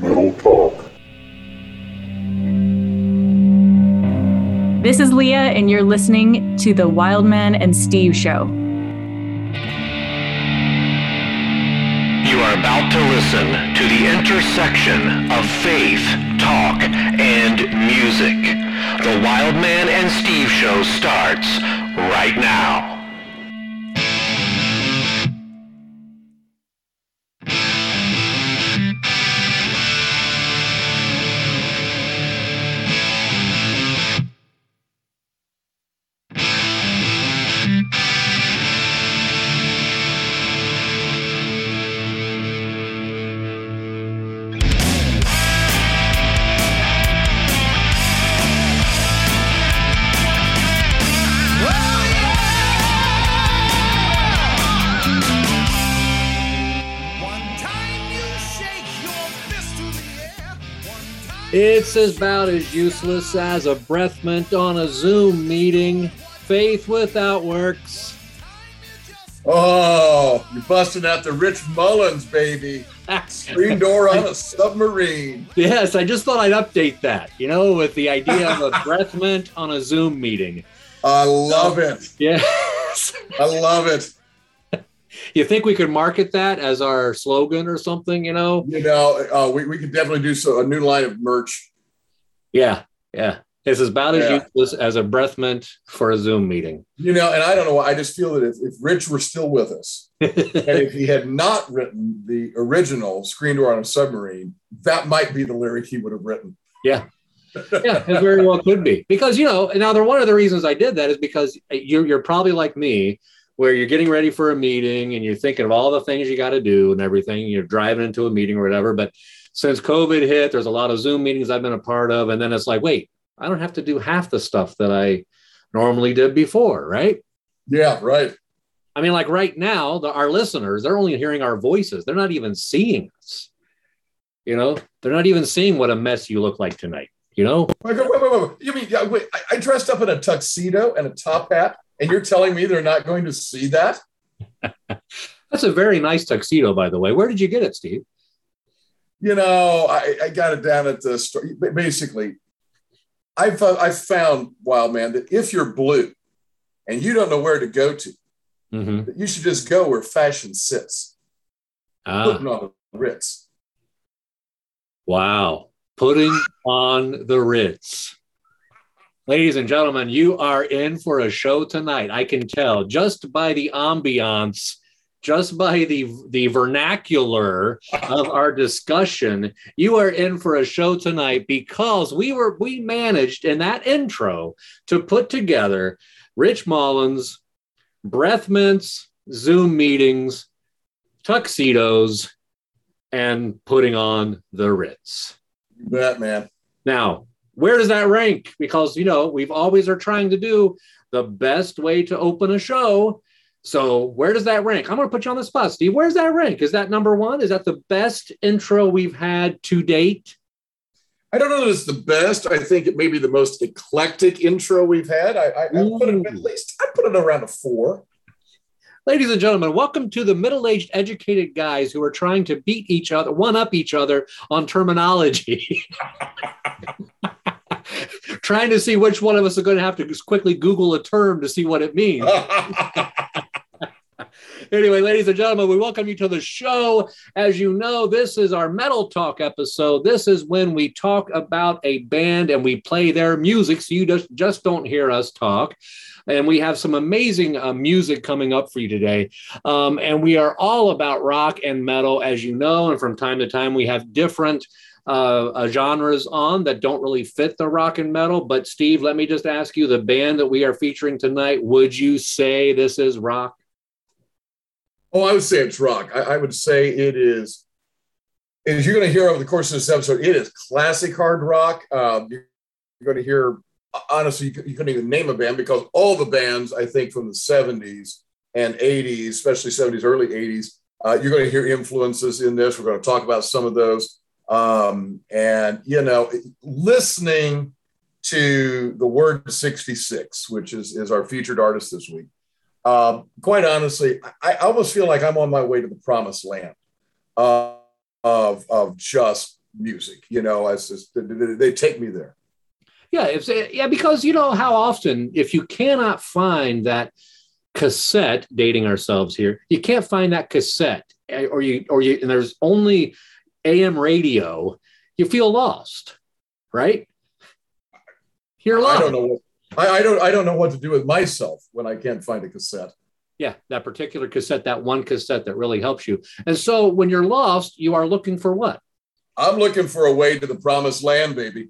Metal Talk. This is Leah, and you're listening to The Wildman and Steve Show. You are about to listen to the intersection of faith, talk, and music. The Wildman and Steve Show starts right now. It's about as useless as a breath mint on a Zoom meeting. Faith without works. Oh, you're busting out the Rich Mullins, baby. Screen door on a submarine. Yes, I just thought I'd update that, you know, with the idea of a breath mint on a Zoom meeting. I love it. Yes. I love it. You think we could market that as our slogan or something, you know? You know, uh, we, we could definitely do so, a new line of merch. Yeah, yeah. It's about as Yeah. useless as a breath mint for a Zoom meeting. You know, and I don't know why. I just feel that if, if Rich were still with us, and if he had not written the original Screen Door on a Submarine, that might be the lyric he would have written. Yeah. yeah, it very well could be because you know. Now, there one of the reasons I did that is because you're you're probably like me, where you're getting ready for a meeting and you're thinking of all the things you got to do and everything. You're driving into a meeting or whatever. But since COVID hit, there's a lot of Zoom meetings I've been a part of, and then it's like, wait, I don't have to do half the stuff that I normally did before, right? Yeah, right. I mean, like right now, the, our listeners, they're only hearing our voices. They're not even seeing us. You know, they're not even seeing what a mess you look like tonight. You know, Wait, wait, wait, wait. You mean yeah, wait, I, I dressed up in a tuxedo and a top hat, and you're telling me they're not going to see that? that's a very nice tuxedo, by the way. Where did you get it, Steve? You know, I, I got it down at the store. Basically, I've uh, I've found, Wild Man, that if you're blue and you don't know where to go to, Mm-hmm. you should just go where fashion sits, Ah, putting on the Ritz. wow. Putting on the Ritz. Ladies and gentlemen, you are in for a show tonight. I can tell just by the ambiance, just by the, the vernacular of our discussion, you are in for a show tonight because we were we managed in that intro to put together Rich Mullins, breath mints, Zoom meetings, tuxedos, and putting on the Ritz. You bet, man. Now, where does that rank? Because you know we've always are trying to do the best way to open a show. So where does that rank? I'm going to put you on the spot, Steve. Where's that rank? Is that number one? Is that the best intro we've had to date? I don't know that it's the best. I think it may be the most eclectic intro we've had. I, I, I put it at least I put it around a four. Ladies and gentlemen, welcome to the middle-aged educated guys who are trying to beat each other, one up each other on terminology. trying to see which one of us are going to have to quickly Google a term to see what it means. Anyway, ladies and gentlemen, we welcome you to the show. As you know, this is our Metal Talk episode. This is when we talk about a band and we play their music, so you just, just don't hear us talk. And we have some amazing uh, music coming up for you today. Um, and we are all about rock and metal, as you know. And from time to time, we have different uh, uh, genres on that don't really fit the rock and metal. But, Steve, let me just ask you the band that we are featuring tonight, would you say this is rock? Oh, I would say it's rock. I, I would say it is. As you're going to hear over the course of this episode, it is classic hard rock. Um, you're going to hear, honestly, you, you couldn't even name a band because all the bands, I think, from the 70s and 80s, especially 70s, early 80s, uh, you're going to hear influences in this. We're going to talk about some of those. Um, and, you know, listening to the Word 66, which is, is our featured artist this week. Um, quite honestly, I, I almost feel like I'm on my way to the promised land uh, of, of just music. You know, as, they take me there. Yeah, it's yeah because you know how often if you cannot find that cassette, dating ourselves here, you can't find that cassette, eh, or you or you and there's only AM radio, you feel lost, right? You're lost. I don't know what I, I don't I don't know what to do with myself when I can't find a cassette. Yeah, that particular cassette, that one cassette that really helps you. And so when you're lost, you are looking for what? I'm looking for a way to the promised land, baby.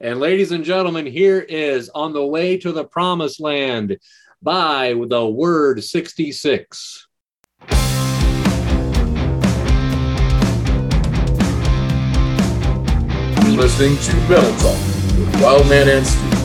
And ladies and gentlemen, here is On the Way to the Promised Land by the Word 66. Listening to Metal Talk with Wildman and Steve.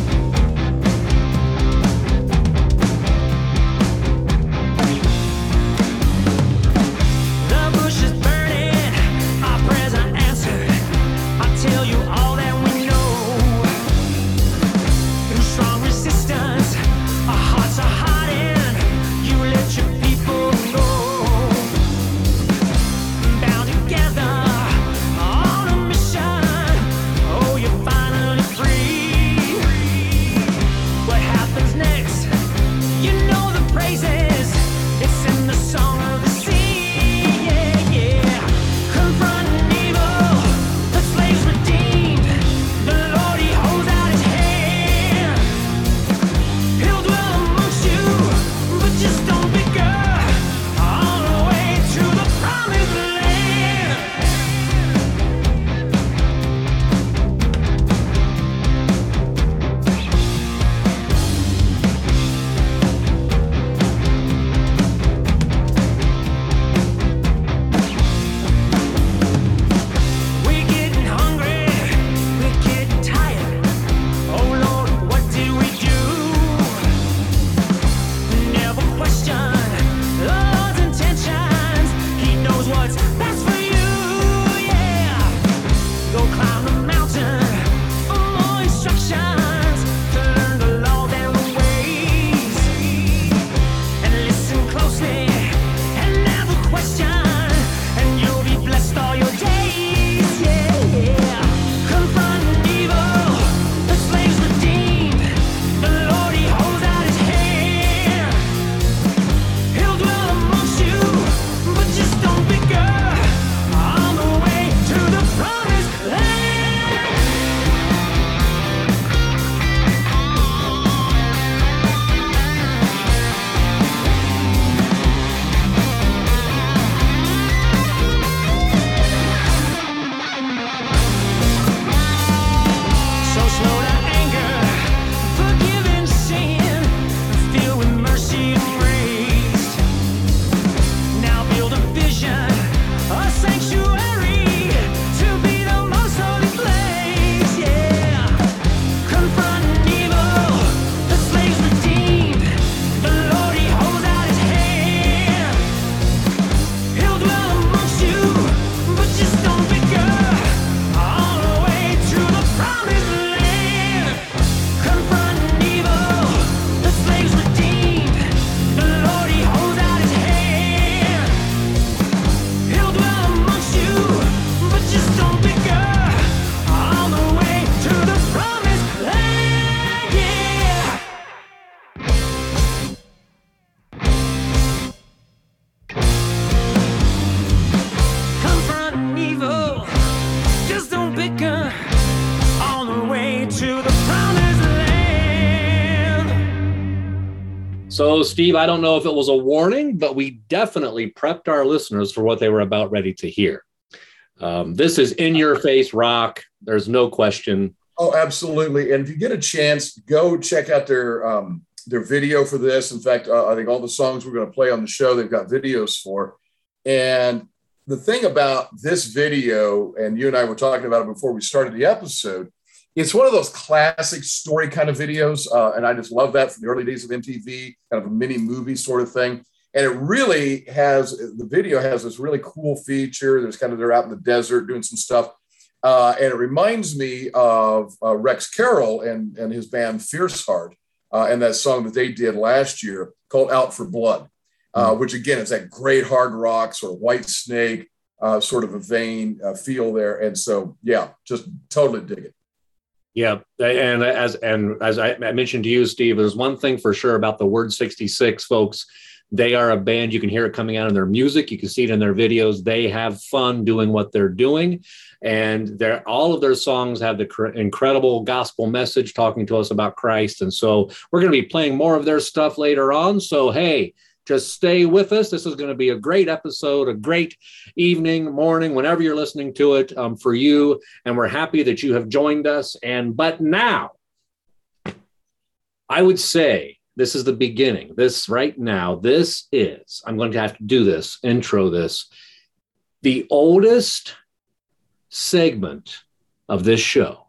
Steve, I don't know if it was a warning, but we definitely prepped our listeners for what they were about ready to hear. Um, this is in your face rock. There's no question. Oh, absolutely. And if you get a chance, go check out their um, their video for this. In fact, uh, I think all the songs we're going to play on the show, they've got videos for. And the thing about this video, and you and I were talking about it before we started the episode, it's one of those classic story kind of videos. Uh, and I just love that from the early days of MTV, kind of a mini movie sort of thing. And it really has the video has this really cool feature. There's kind of they're out in the desert doing some stuff. Uh, and it reminds me of uh, Rex Carroll and, and his band Fierce Heart uh, and that song that they did last year called Out for Blood, uh, mm-hmm. which again is that great hard rock, sort of Whitesnake, uh, sort of a vein uh, feel there. And so, yeah, just totally dig it. Yeah, and as and as I mentioned to you, Steve, there's one thing for sure about the Word 66 folks. They are a band. You can hear it coming out in their music. You can see it in their videos. They have fun doing what they're doing, and they're all of their songs have the cr- incredible gospel message talking to us about Christ. And so we're going to be playing more of their stuff later on. So hey, just stay with us. This is going to be a great episode, a great evening, morning, whenever you're listening to it um, for you. And we're happy that you have joined us. And but now, I would say this is the beginning. This right now, this is, I'm going to have to do this, intro this, the oldest segment of this show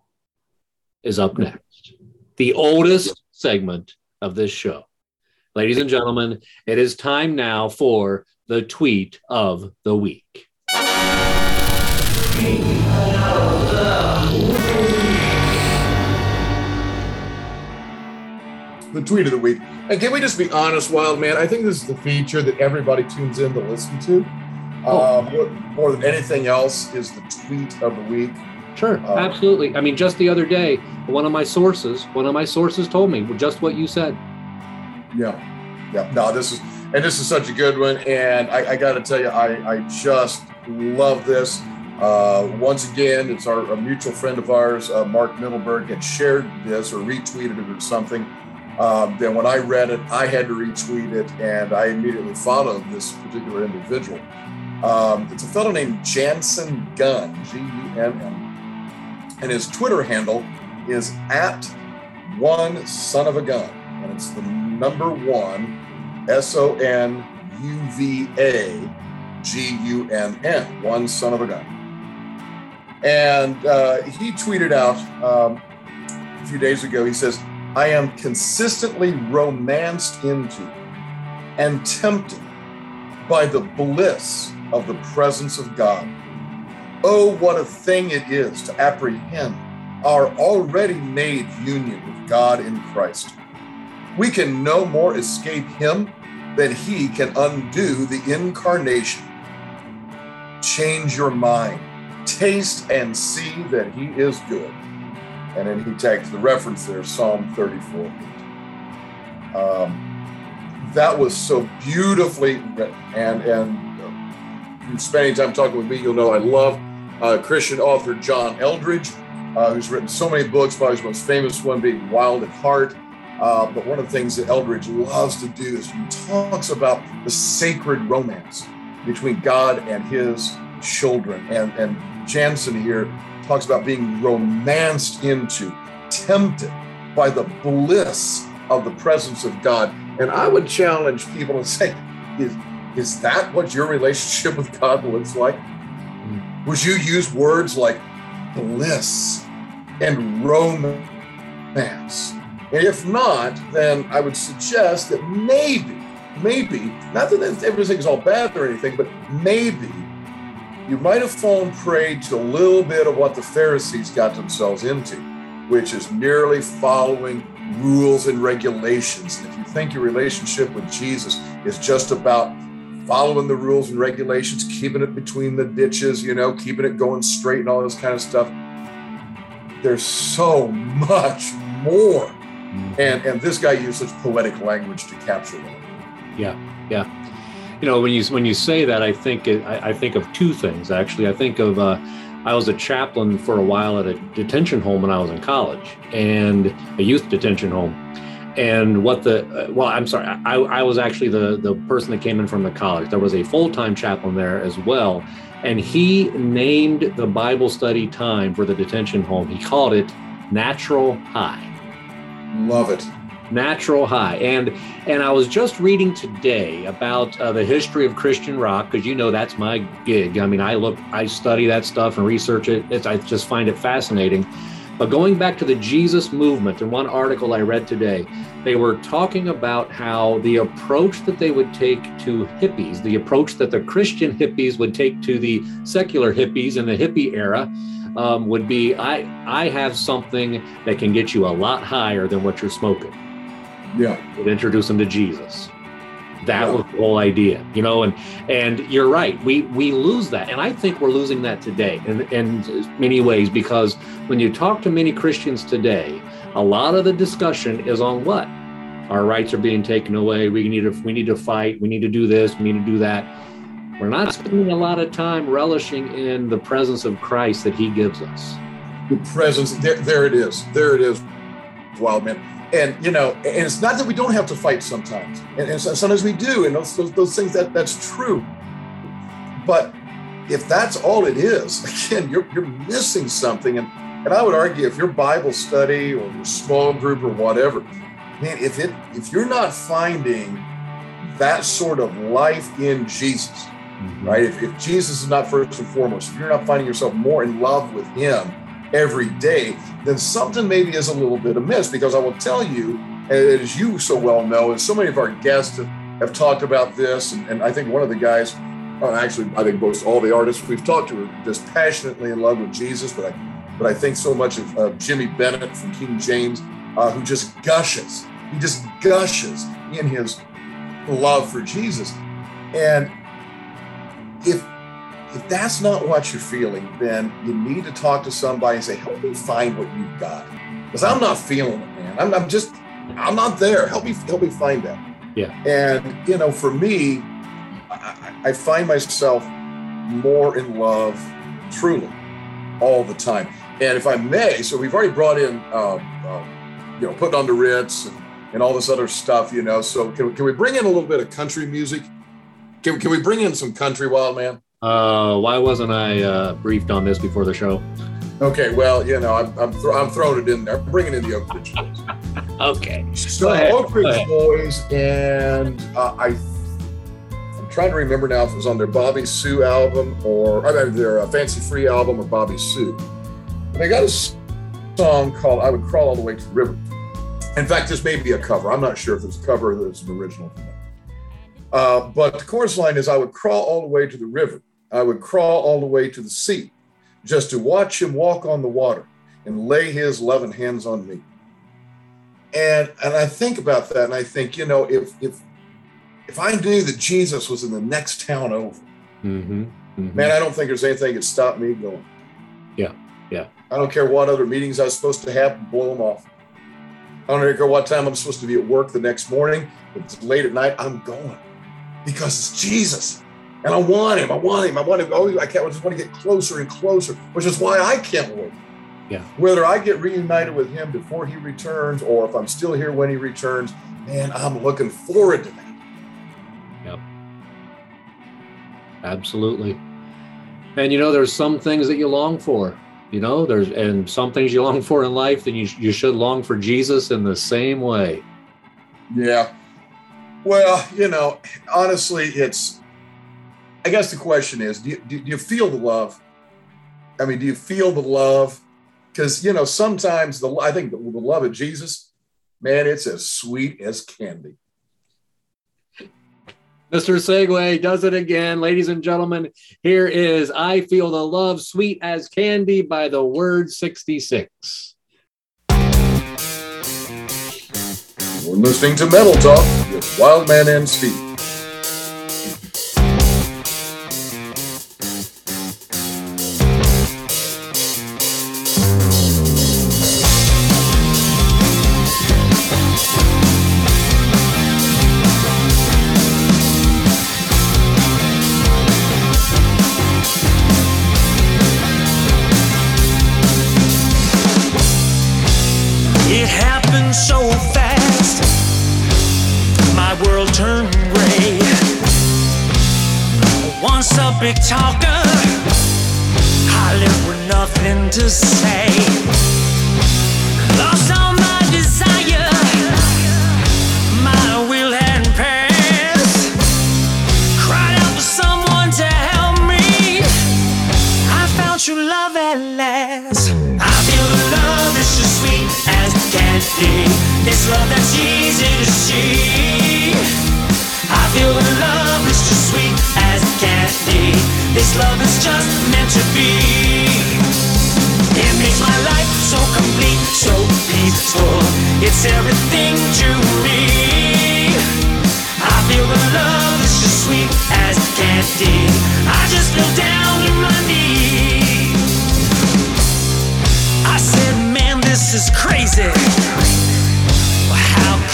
is up next. The oldest segment of this show. Ladies and gentlemen, it is time now for the tweet of the week. The tweet of the week. And can we just be honest, Wild Man? I think this is the feature that everybody tunes in to listen to. Oh. Uh, more, more, than anything else is the tweet of the week. Sure, uh, absolutely. I mean, just the other day, one of my sources, one of my sources told me just what you said. Yeah, yeah. No, this is and this is such a good one. And I, I got to tell you, I, I just love this. Uh, once again, it's our a mutual friend of ours, uh, Mark Mittelberg, had shared this or retweeted it or something. Um, then when I read it, I had to retweet it, and I immediately followed this particular individual. Um, it's a fellow named Jansen Gunn, G U N N, and his Twitter handle is at one son of a gun, and it's the number one S O N U V A G U N N, one son of a gun. And uh, he tweeted out um, a few days ago, he says, I am consistently romanced into and tempted by the bliss of the presence of God. Oh, what a thing it is to apprehend our already made union with God in Christ we can no more escape him than he can undo the incarnation. Change your mind, taste and see that he is good. And then he takes the reference there, Psalm 34. Um, that was so beautifully written. And, and uh, spending time talking with me, you'll know I love uh, Christian author John Eldredge, uh, who's written so many books, probably his most famous one being Wild at Heart. Uh, but one of the things that Eldredge loves to do is he talks about the sacred romance between God and his children. And, and Jansen here talks about being romanced into, tempted by the bliss of the presence of God. And I would challenge people and say, is, is that what your relationship with God looks like? Would you use words like bliss and romance? If not, then I would suggest that maybe, maybe, not that everything's all bad or anything, but maybe you might have fallen prey to a little bit of what the Pharisees got themselves into, which is merely following rules and regulations. And if you think your relationship with Jesus is just about following the rules and regulations, keeping it between the ditches, you know, keeping it going straight and all this kind of stuff, there's so much more and and this guy used such poetic language to capture that. Yeah, yeah. You know, when you when you say that, I think it, I, I, think of two things. Actually, I think of uh, I was a chaplain for a while at a detention home when I was in college, and a youth detention home. And what the uh, well, I'm sorry, I, I was actually the the person that came in from the college. There was a full time chaplain there as well, and he named the Bible study time for the detention home. He called it Natural High Love it. Natural high, and and I was just reading today about uh, the history of Christian rock because you know that's my gig. I mean, I look, I study that stuff and research it. It's, I just find it fascinating. But going back to the Jesus movement, in one article I read today, they were talking about how the approach that they would take to hippies, the approach that the Christian hippies would take to the secular hippies in the hippie era, um, would be I I have something that can get you a lot higher than what you're smoking. Yeah. Would introduce them to Jesus. That was the whole idea, you know, and and you're right. We we lose that. And I think we're losing that today in, in many ways because when you talk to many Christians today, a lot of the discussion is on what? Our rights are being taken away. We need to we need to fight. We need to do this. We need to do that. We're not spending a lot of time relishing in the presence of Christ that He gives us. The presence, there, there it is. There it is, wild man and you know and it's not that we don't have to fight sometimes. And, and sometimes we do and those, those, those, things that that's true. But if that's all it is again you're, you're missing something. And and i would argue if your bible study or your small group or whatever man if it if you're not finding that sort of life in jesus mm-hmm. right? If, if jesus is not first and foremost if you're not finding yourself more in love with him every day, then something maybe is a little bit amiss because I will tell you, as you so well know, and so many of our guests have, have talked about this, and, and, I think one of the guys, uh, actually, I think most all the artists we've talked to are just passionately in love with Jesus, but I, but I think so much of uh, Jimmy Bennett from King James, uh, who just gushes, he just gushes in his love for Jesus. And if if that's not what you're feeling, then you need to talk to somebody and say, help me find what you've got. Because I'm not feeling it, man. I'm, I'm, just, I'm not there. Help me, help me find that. Yeah. And, you know, for me, I, I find myself more in love truly all the time. And if I may, so we've already brought in, uh, uh, you know, putting on the Ritz and, and all this other stuff, you know. So can, can we bring in a little bit of country music? Can, can we bring in some country, Wild Man? Uh, why wasn't I uh, briefed on this before the show? Okay, well, you know, I'm I'm, th- I'm throwing it in there. I'm bringing in the Oak Ridge Boys. okay. So Oak Ridge Boys, and uh, I I'm trying to remember now if it was on their Bobbie Sue album or I mean their uh, Fancy Free album or Bobbie Sue. They got a song called "I Would Crawl All the Way to the River." In fact, this may be a cover. I'm not sure if it's a cover or it's an original. Uh, but the chorus line is, "I would crawl all the way to the river." I would crawl all the way to the sea just to watch him walk on the water and lay his loving hands on me. And and I think about that and I think, you know, if if if I knew that Jesus was in the next town over, mm-hmm, mm-hmm. man, I don't think there's anything that stopped me going. Yeah, yeah. I don't care what other meetings I was supposed to have, blow them off. I don't care what time I'm supposed to be at work the next morning. If it's late at night, I'm going because it's Jesus. And I want him. I want him. I want him. Oh, I can't. I just want to get closer and closer, which is why I can't wait. Yeah. Whether I get reunited with him before he returns, or if I'm still here when he returns, man, I'm looking forward to that. Yep. Absolutely. And you know, there's some things that you long for. You know, there's and some things you long for in life, then you you should long for Jesus in the same way. Yeah. Well, you know, honestly, it's I guess the question is, do you, do you feel the love? I mean, do you feel the love? Because you know, sometimes the I think the, the love of Jesus, man, it's as sweet as candy. Mr. Segue does it again. Ladies and gentlemen, here is I Feel the Love Sweet as Candy by the Word 66. We're listening to Metal Talk with Wildman and Steve.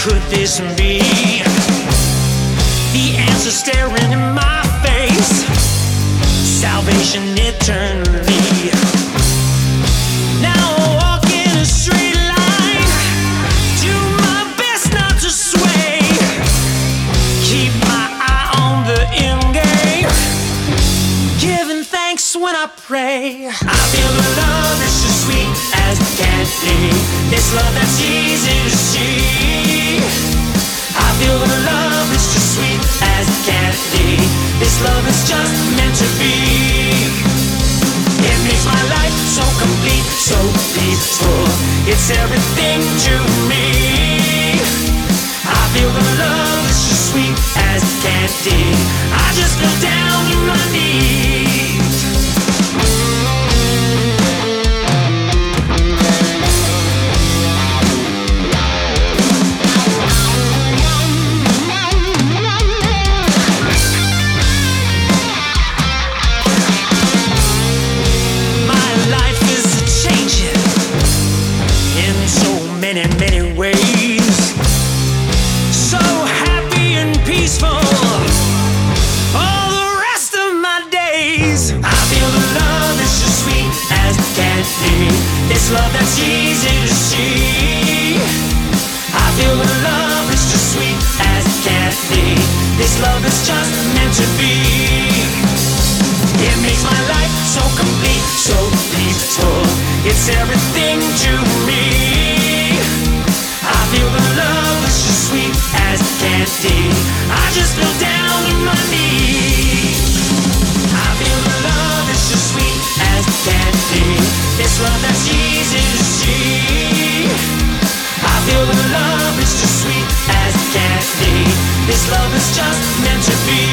Could this be? The answer staring in my face. Salvation eternally. Now I walk in a straight line. Do my best not to sway. Keep my eye on the end game. Giving thanks when I pray. I feel the love is just sweet as candy. It's love that's easy to see. I love is just sweet as candy. This love is just meant to be. It makes my life so complete, so peaceful. It's everything to me. I feel the love is just sweet as candy. I just feel down on my knees. Love just meant to be. It makes my life so complete, so peaceful. It's everything to me. I feel the love is just sweet as candy. I just feel down on my knees. I feel the love is just sweet as candy. It's love that's easy to see. I feel the love is just sweet candy. This love is just meant to be.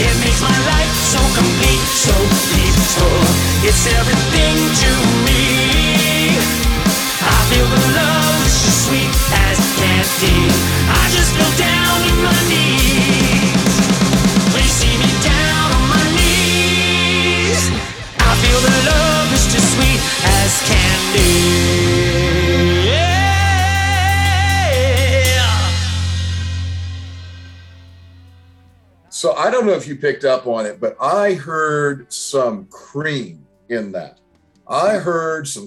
It makes my life so complete, so peaceful. It's everything to me. I feel the love is just sweet as candy. I just feel down on my knees. Please see me down on my knees. I feel the love is just sweet I don't know if you picked up on it, but I heard some cream in that. I heard some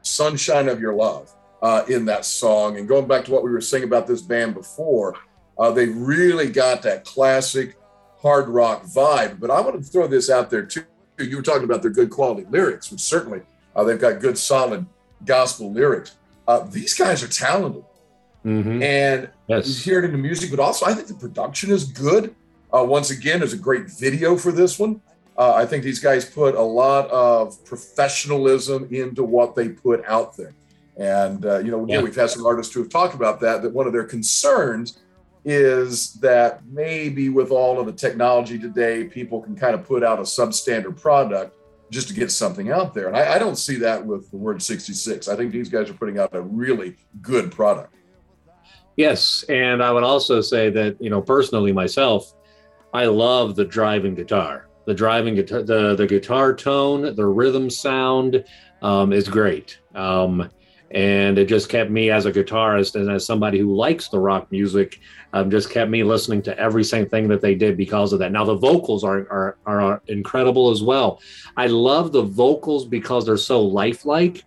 sunshine of your love uh, in that song. And going back to what we were saying about this band before, uh, they really got that classic hard rock vibe. But I want to throw this out there too. You were talking about their good quality lyrics, which certainly uh, they've got good, solid gospel lyrics. Uh, these guys are talented. Mhm. And you hear it in the music, but also I think the production is good. Uh, once again, there's a great video for this one. Uh, I think these guys put a lot of professionalism into what they put out there. And, uh, you know, Yeah. we've had some artists who have talked about that, that one of their concerns is that maybe with all of the technology today, people can kind of put out a substandard product just to get something out there. And I, I don't see that with the word 66. I think these guys are putting out a really good product. Yes, and I would also say that you know personally myself, I love the driving guitar. The driving guitar, the the guitar tone, the rhythm sound um, is great, um, and it just kept me as a guitarist and as somebody who likes the rock music, um, just kept me listening to every single thing that they did because of that. Now the vocals are are are incredible as well. I love the vocals because they're so lifelike.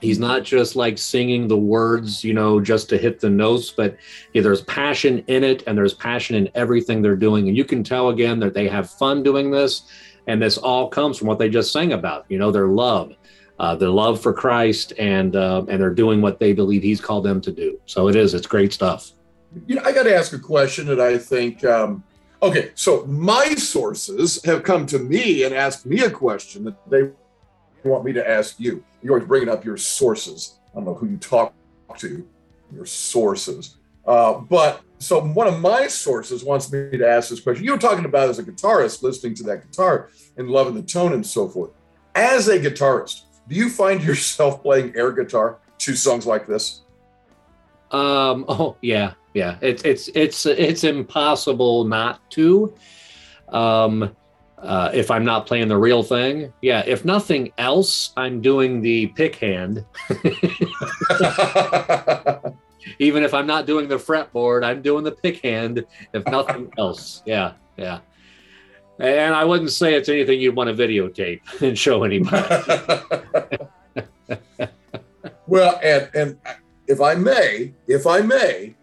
He's not just like singing the words, you know, just to hit the notes, but yeah, there's passion in it and there's passion in everything they're doing. And you can tell again that they have fun doing this. And this all comes from what they just sang about, you know, their love, uh, their love for Christ, and uh, and they're doing what they believe He's called them to do. So it is, it's great stuff. You know, I got to ask a question that I think. Um, okay, so my sources have come to me and asked me a question that they want me to ask you. You're always bringing up your sources. I don't know who you talk to, your sources. Uh, but so one of my sources wants me to ask this question. You were talking about as a guitarist, listening to that guitar and loving the tone and so forth. As a guitarist, do you find yourself playing air guitar to songs like this? Um, oh yeah, yeah. It's it's it's it's impossible not to. Um, uh, if I'm not playing the real thing, yeah. If nothing else, I'm doing the pick hand. Even if I'm not doing the fretboard, I'm doing the pick hand. If nothing else, yeah, yeah. And I wouldn't say it's anything you'd want to videotape and show anybody. well, and and if I may, if I may,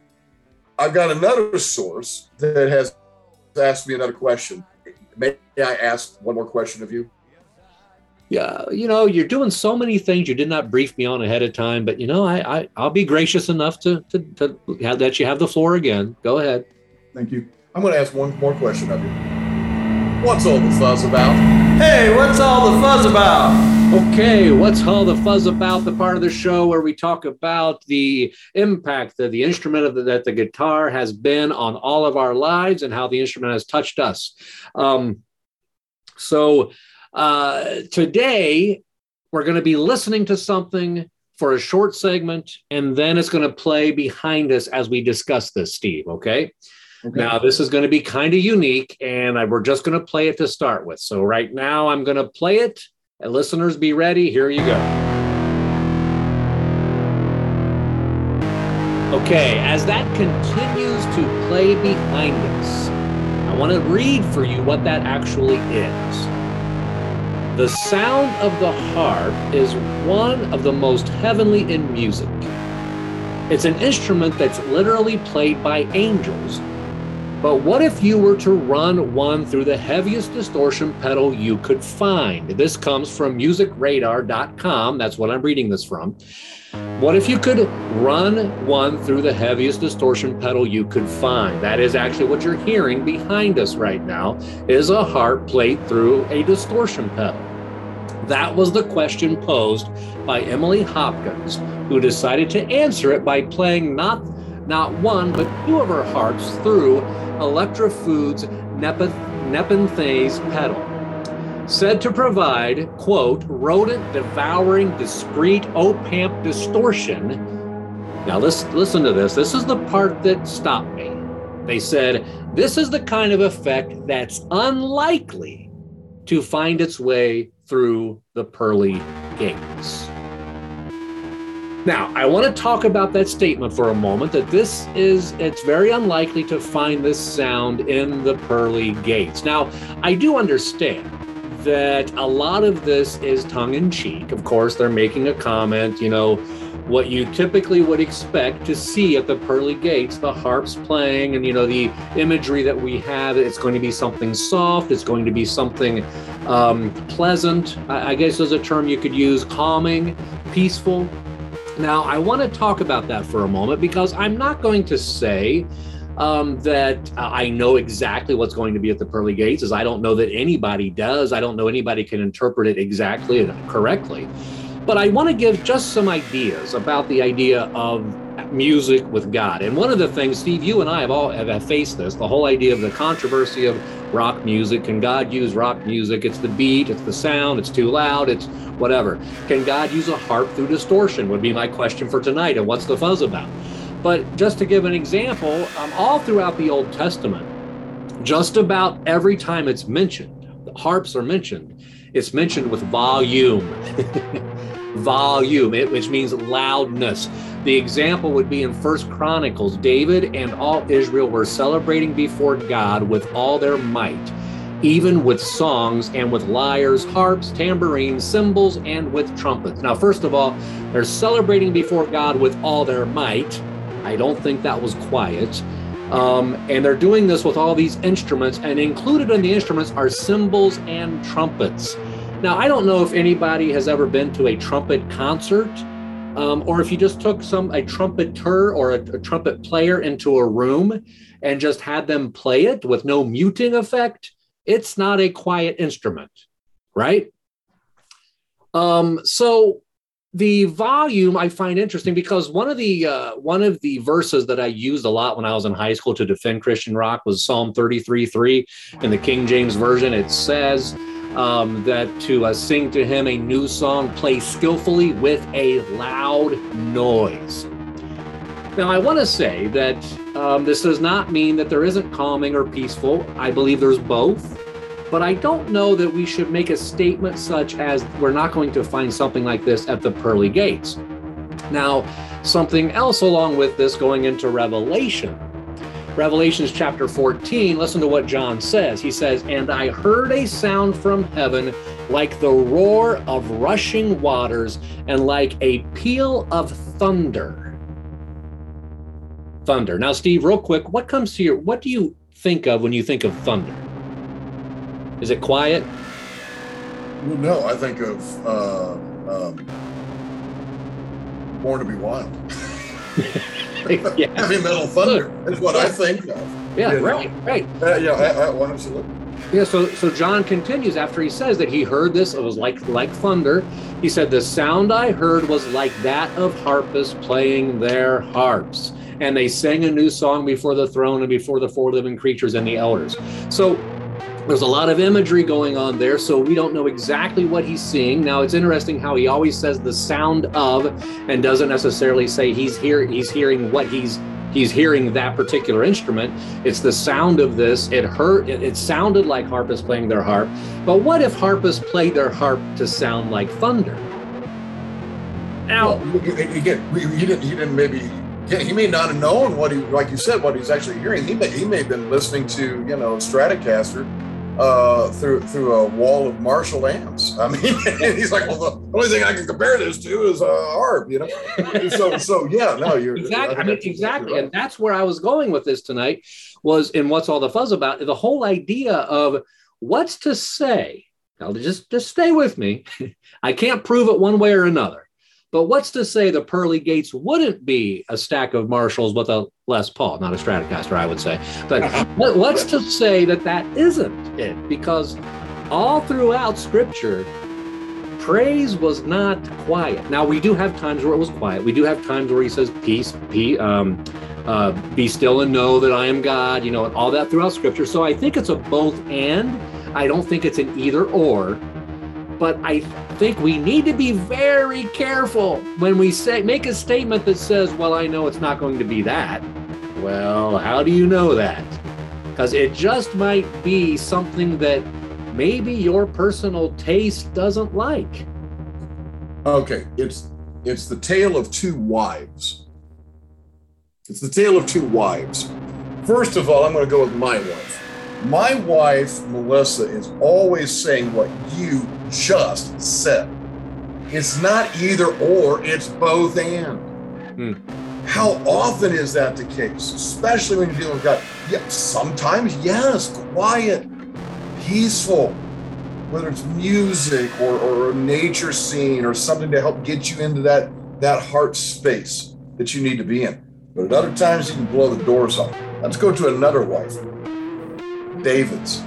I've got another source that has asked me another question. May I ask one more question of you? Yeah, you know, you're doing so many things you did not brief me on ahead of time, but you know, I, I I'll be gracious enough to to, to have, let you have the floor again. Go ahead. Thank you. I'm going to ask one more question of you. What's all the fuzz about? Hey, what's all the fuzz about? Okay, what's all the fuzz about? The part of the show where we talk about the impact that the instrument of the, that the guitar has been on all of our lives and how the instrument has touched us. Um, so uh, today we're going to be listening to something for a short segment, and then it's going to play behind us as we discuss this, Steve. Okay. Okay. Now, this is going to be kind of unique, and I, we're just going to play it to start with. So, right now, I'm going to play it. And listeners, be ready. Here you go. Okay, as that continues to play behind us, I want to read for you what that actually is. The sound of the harp is one of the most heavenly in music. It's an instrument that's literally played by angels but what if you were to run one through the heaviest distortion pedal you could find? This comes from musicradar.com. That's what I'm reading this from. What if you could run one through the heaviest distortion pedal you could find? That is actually what you're hearing behind us right now is a harp played through a distortion pedal. That was the question posed by Emily Hopkins, who decided to answer it by playing not not one, but two of her harps through Electra Foods Nepenthes pedal. Said to provide, quote, rodent devouring discrete opamp distortion. Now, let's listen to this. This is the part that stopped me. They said, this is the kind of effect that's unlikely to find its way through the pearly gates. Now, I want to talk about that statement for a moment that this is, it's very unlikely to find this sound in the pearly gates. Now, I do understand that a lot of this is tongue in cheek. Of course, they're making a comment, you know, what you typically would expect to see at the pearly gates, the harps playing, and you know the imagery that we have. It's going to be something soft. It's going to be something um, pleasant. I, I guess is a term you could use, calming, peaceful. Now, I want to talk about that for a moment because I'm not going to say um, that uh, I know exactly what's going to be at the pearly gates, as I don't know that anybody does. I don't know anybody can interpret it exactly and correctly. But I want to give just some ideas about the idea of music with God. And one of the things, Steve, you and I have all have faced this, the whole idea of the controversy of rock music. Can God use rock music? It's the beat, it's the sound, it's too loud, it's whatever. Can God use a harp through distortion? Would be my question for tonight. And what's the fuzz about? But just to give an example, um, all throughout the Old Testament, just about every time it's mentioned, the harps are mentioned, it's mentioned with volume. volume, which means loudness. The example would be in First Chronicles. David and all Israel were celebrating before God with all their might, even with songs and with lyres, harps, tambourines, cymbals, and with trumpets. Now, first of all, they're celebrating before God with all their might. I don't think that was quiet. Um, and they're doing this with all these instruments, and included in the instruments are cymbals and trumpets. Now, I don't know if anybody has ever been to a trumpet concert, um, or if you just took some a trumpeter or a, a trumpet player into a room and just had them play it with no muting effect. It's not a quiet instrument, right? Um, so the volume I find interesting because one of the uh, one of the verses that I used a lot when I was in high school to defend Christian rock was Psalm 33 3 in the King James Version. It says, um, that to uh, sing to him a new song, play skillfully with a loud noise. Now, I want to say that Um, this does not mean that there isn't calming or peaceful. I believe there's both. But I don't know that we should make a statement such as we're not going to find something like this at the pearly gates. Now, something else along with this going into Revelation. Revelations chapter 14, listen to what John says. He says, And I heard a sound from heaven like the roar of rushing waters and like a peal of thunder. Thunder. Now, Steve, real quick, what comes to your, what do you think of when you think of thunder? Is it quiet? Well, no, I think of uh, um, Born to Be Wild. yeah. Heavy metal thunder is what I think of. Yeah, you know? right, right. Uh, yeah, I, I, well, absolutely. Yeah, so so John continues after he says that he heard this, it was like like thunder. He said, The sound I heard was like that of harpists playing their harps. And they sang a new song before the throne and before the four living creatures and the elders. So there's a lot of imagery going on there, so we don't know exactly what he's seeing. Now it's interesting how he always says the sound of and doesn't necessarily say he's here he's hearing what he's he's hearing that particular instrument. It's the sound of this. It hurt it, it sounded like harpists playing their harp. But what if harpists played their harp to sound like thunder? Now, Well, you- you- again, he didn't. He didn't maybe. Yeah, he may not have known what he, like you said, what he's actually hearing. He may, he may have been listening to, you know, Stratocaster uh, through through a wall of Marshall amps. I mean, he's like, well, the only thing I can compare this to is a harp, you know. so, so yeah, no, you're exactly. I think mean, that's exactly, right. and that's where I was going with this tonight. Was in what's all the fuzz about the whole idea of what's to say. Now, just just stay with me. I can't prove it one way or another, but what's to say the pearly gates wouldn't be a stack of Marshalls with a Les Paul, not a Stratocaster, I would say. But what's to say that that isn't it? Because all throughout Scripture, praise was not quiet. Now we do have times where it was quiet. We do have times where he says, "Peace, be, um, uh, be still and know that I am God." You know, and all that throughout Scripture. So I think it's a both and. I don't think it's an either or. But I think we need to be very careful when we say make a statement that says, "Well, I know it's not going to be that." Well, how do you know that? Because it just might be something that maybe your personal taste doesn't like. Okay, it's it's the tale of two wives. It's the tale of two wives. First of all, I'm going to go with my wife. My wife, Melissa, is always saying what you just said. It's not either or, it's both and. Hmm. How often is that the case? Especially when you're dealing with God. Yeah, sometimes, yes, quiet, peaceful, whether it's music or, or a nature scene or something to help get you into that, that heart space that you need to be in. But at other times, you can blow the doors off. Let's go to another wife, David's.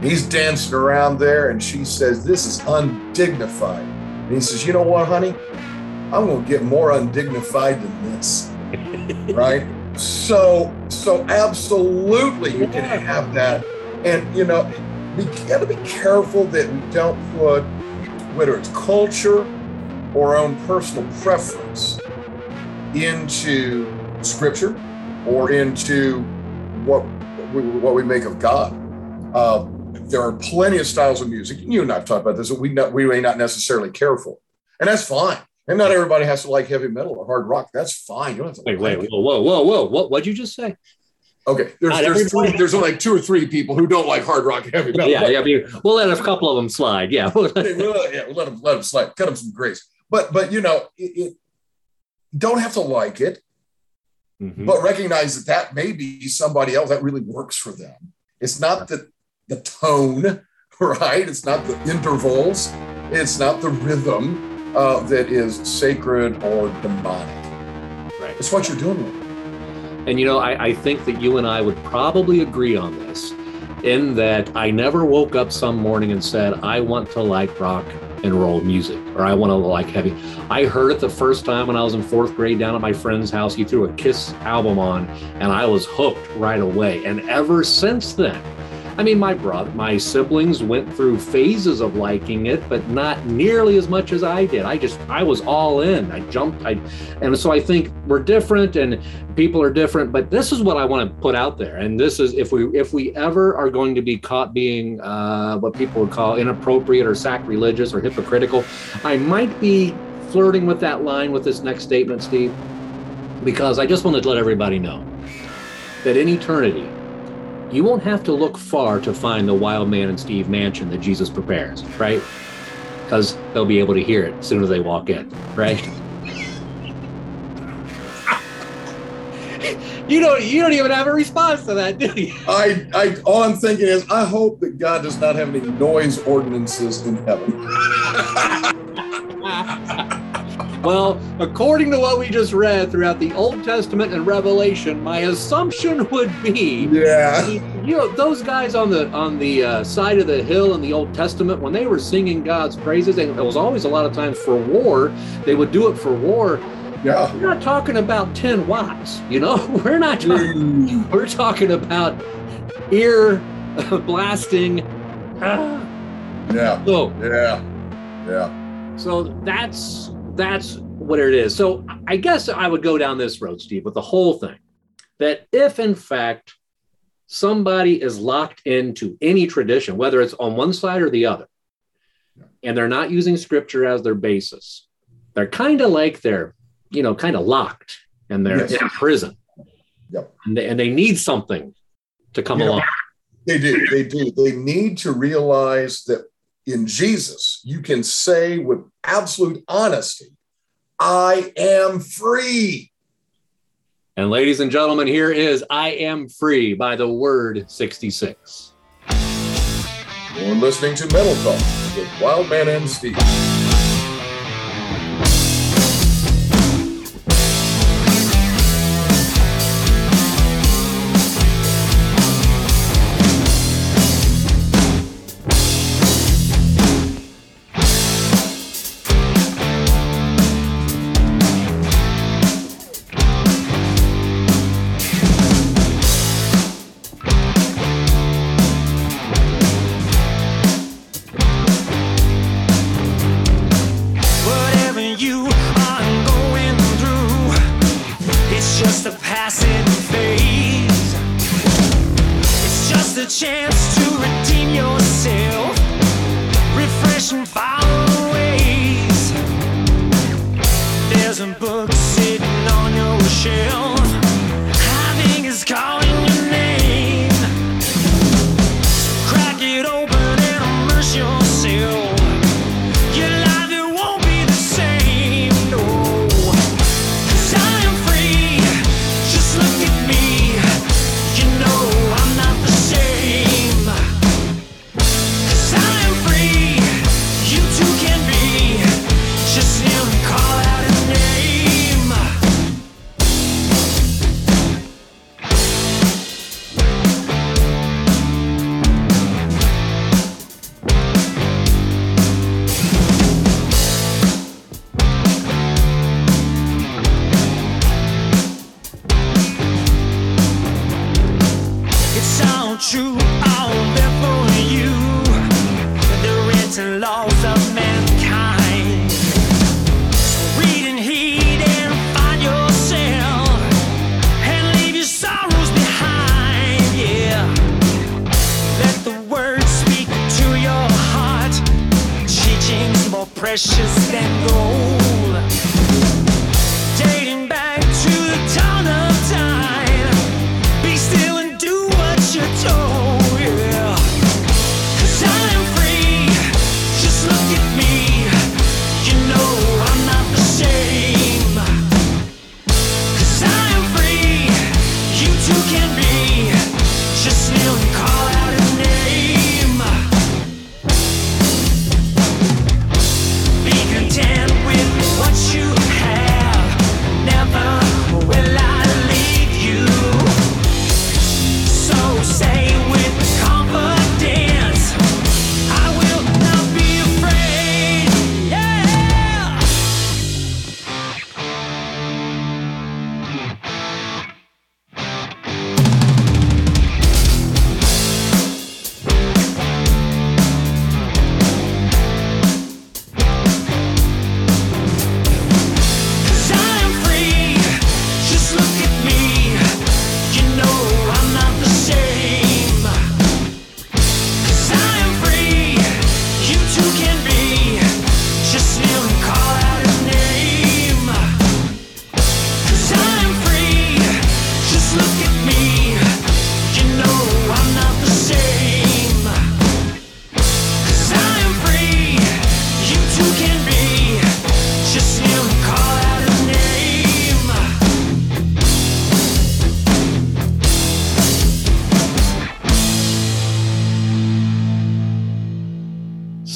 He's dancing around there, and she says, This is undignified. And he says, You know what, honey? I'm going to get more undignified than this. right? So, so absolutely, you can have that. And, you know, we got to be careful that we don't put, whether it's culture or our own personal preference, into scripture or into what we, what we make of God. Uh, there are plenty of styles of music. You and I've talked about this that we not, we may not necessarily care for, and that's fine. And not everybody has to like heavy metal or hard rock. That's fine. You don't have to Wait, like wait, it. whoa, whoa, whoa, whoa! What? What'd you just say? Okay, there's there's, there's only like two or three people who don't like hard rock and heavy metal. Yeah, yeah. I mean, we'll let a couple of them slide. Yeah. Well, yeah, let them let them slide. Cut them some grace. But but you know, it, it don't have to like it, Mhm. but recognize that that may be somebody else that really works for them. It's not the the tone, right? It's not the intervals. It's not the rhythm uh, that is sacred or demonic. Right. It's what you're doing with. And you know, I, I think that you and I would probably agree on this, in that I never woke up some morning and said, I want to like rock and roll music, or I want to like heavy. I heard it the first time when I was in fourth grade down at my friend's house. He threw a Kiss album on, and I was hooked right away. And ever since then, I mean, my brother, my siblings went through phases of liking it, but not nearly as much as I did. I just, I was all in. I jumped. I, and so I think we're different, and people are different. But this is what I want to put out there. And this is if we, if we ever are going to be caught being uh, what people would call inappropriate or sacrilegious or hypocritical, I might be flirting with that line with this next statement, Steve, because I just wanted to let everybody know that in eternity you won't have to look far to find the Wildman and Steve mansion that Jesus prepares, right? Because they'll be able to hear it as soon as they walk in, right? you don't you don't even have a response to that, do you? I, I, all I'm thinking is, I hope that God does not have any noise ordinances in heaven. Well, according to what we just read throughout the Old Testament and Revelation, my assumption would be Yeah. you know those guys on the on the uh, side of the hill in the old testament when they were singing god's praises and it was always a lot of times for war they would do it for war Yeah. we're not talking about 10 watts you know we're not talking Mm, we're talking about ear blasting ah. Yeah. so Yeah. Yeah. so that's that's what it is so i guess i would go down this road steve with the whole thing that if in fact somebody is locked into any tradition whether it's on one side or the other and they're not using scripture as their basis they're kind of like they're you know kind of locked and they're Yes. in prison Yep. and, they, and they need something to come along They do. They do. They need to realize that in Jesus, you can say with absolute honesty, I am free. and ladies and gentlemen here is i am free by the Word66 You're listening to Metal Talk with Wildman and Steve. And the ways. There's a book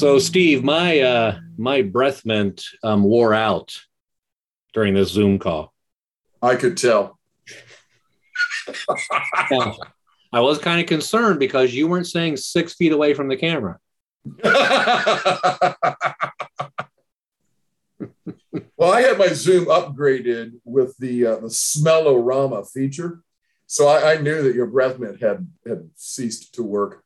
So, Steve, my uh, my breath mint um, wore out during this Zoom call. I could tell. Now, I was kind of concerned because you weren't saying six feet away from the camera. well, I had my Zoom upgraded with the uh, the Smellorama feature, so I, I knew that your breath mint had had ceased to work.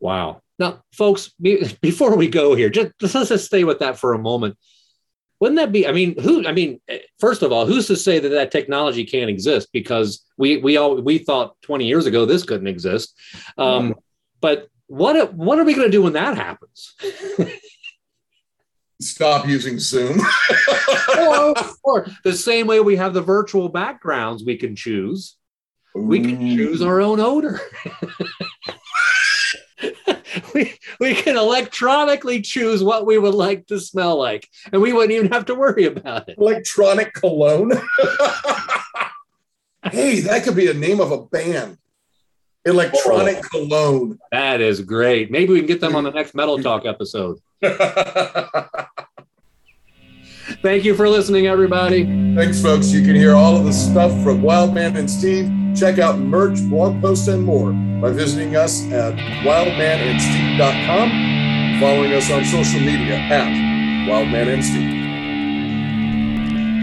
Wow. Now, folks, before we go here, just, let's just stay with that for a moment. Wouldn't that be? I mean, who? I mean, eh, first of all, who's to say that that technology can't exist? Because we we all we thought 20 years ago this couldn't exist. Um, but what what are we going to do when that happens? Stop using Zoom. or, or the same way we have the virtual backgrounds we can choose, we can choose our own odor. We, we can electronically choose what we would like to smell like, and we wouldn't even have to worry about it. electronic cologne. hey, that could be the name of a band. Electronic oh. cologne. That is great. Maybe we can get them on the next Metal Talk episode. Thank you for listening, everybody. Thanks, folks. You can hear all of the stuff from Wildman and Steve. Check out merch, blog posts, and more by visiting us at wildmanandsteve.com, following us on social media at Wildman and Steve.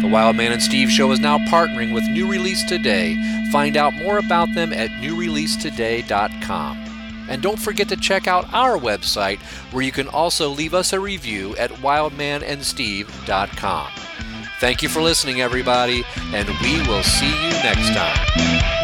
The Wildman and Steve Show is now partnering with New Release Today. Find out more about them at newreleasetoday.com. And don't forget to check out our website, where you can also leave us a review at wildmanandsteve.com. Thank you for listening, everybody, and we will see you next time.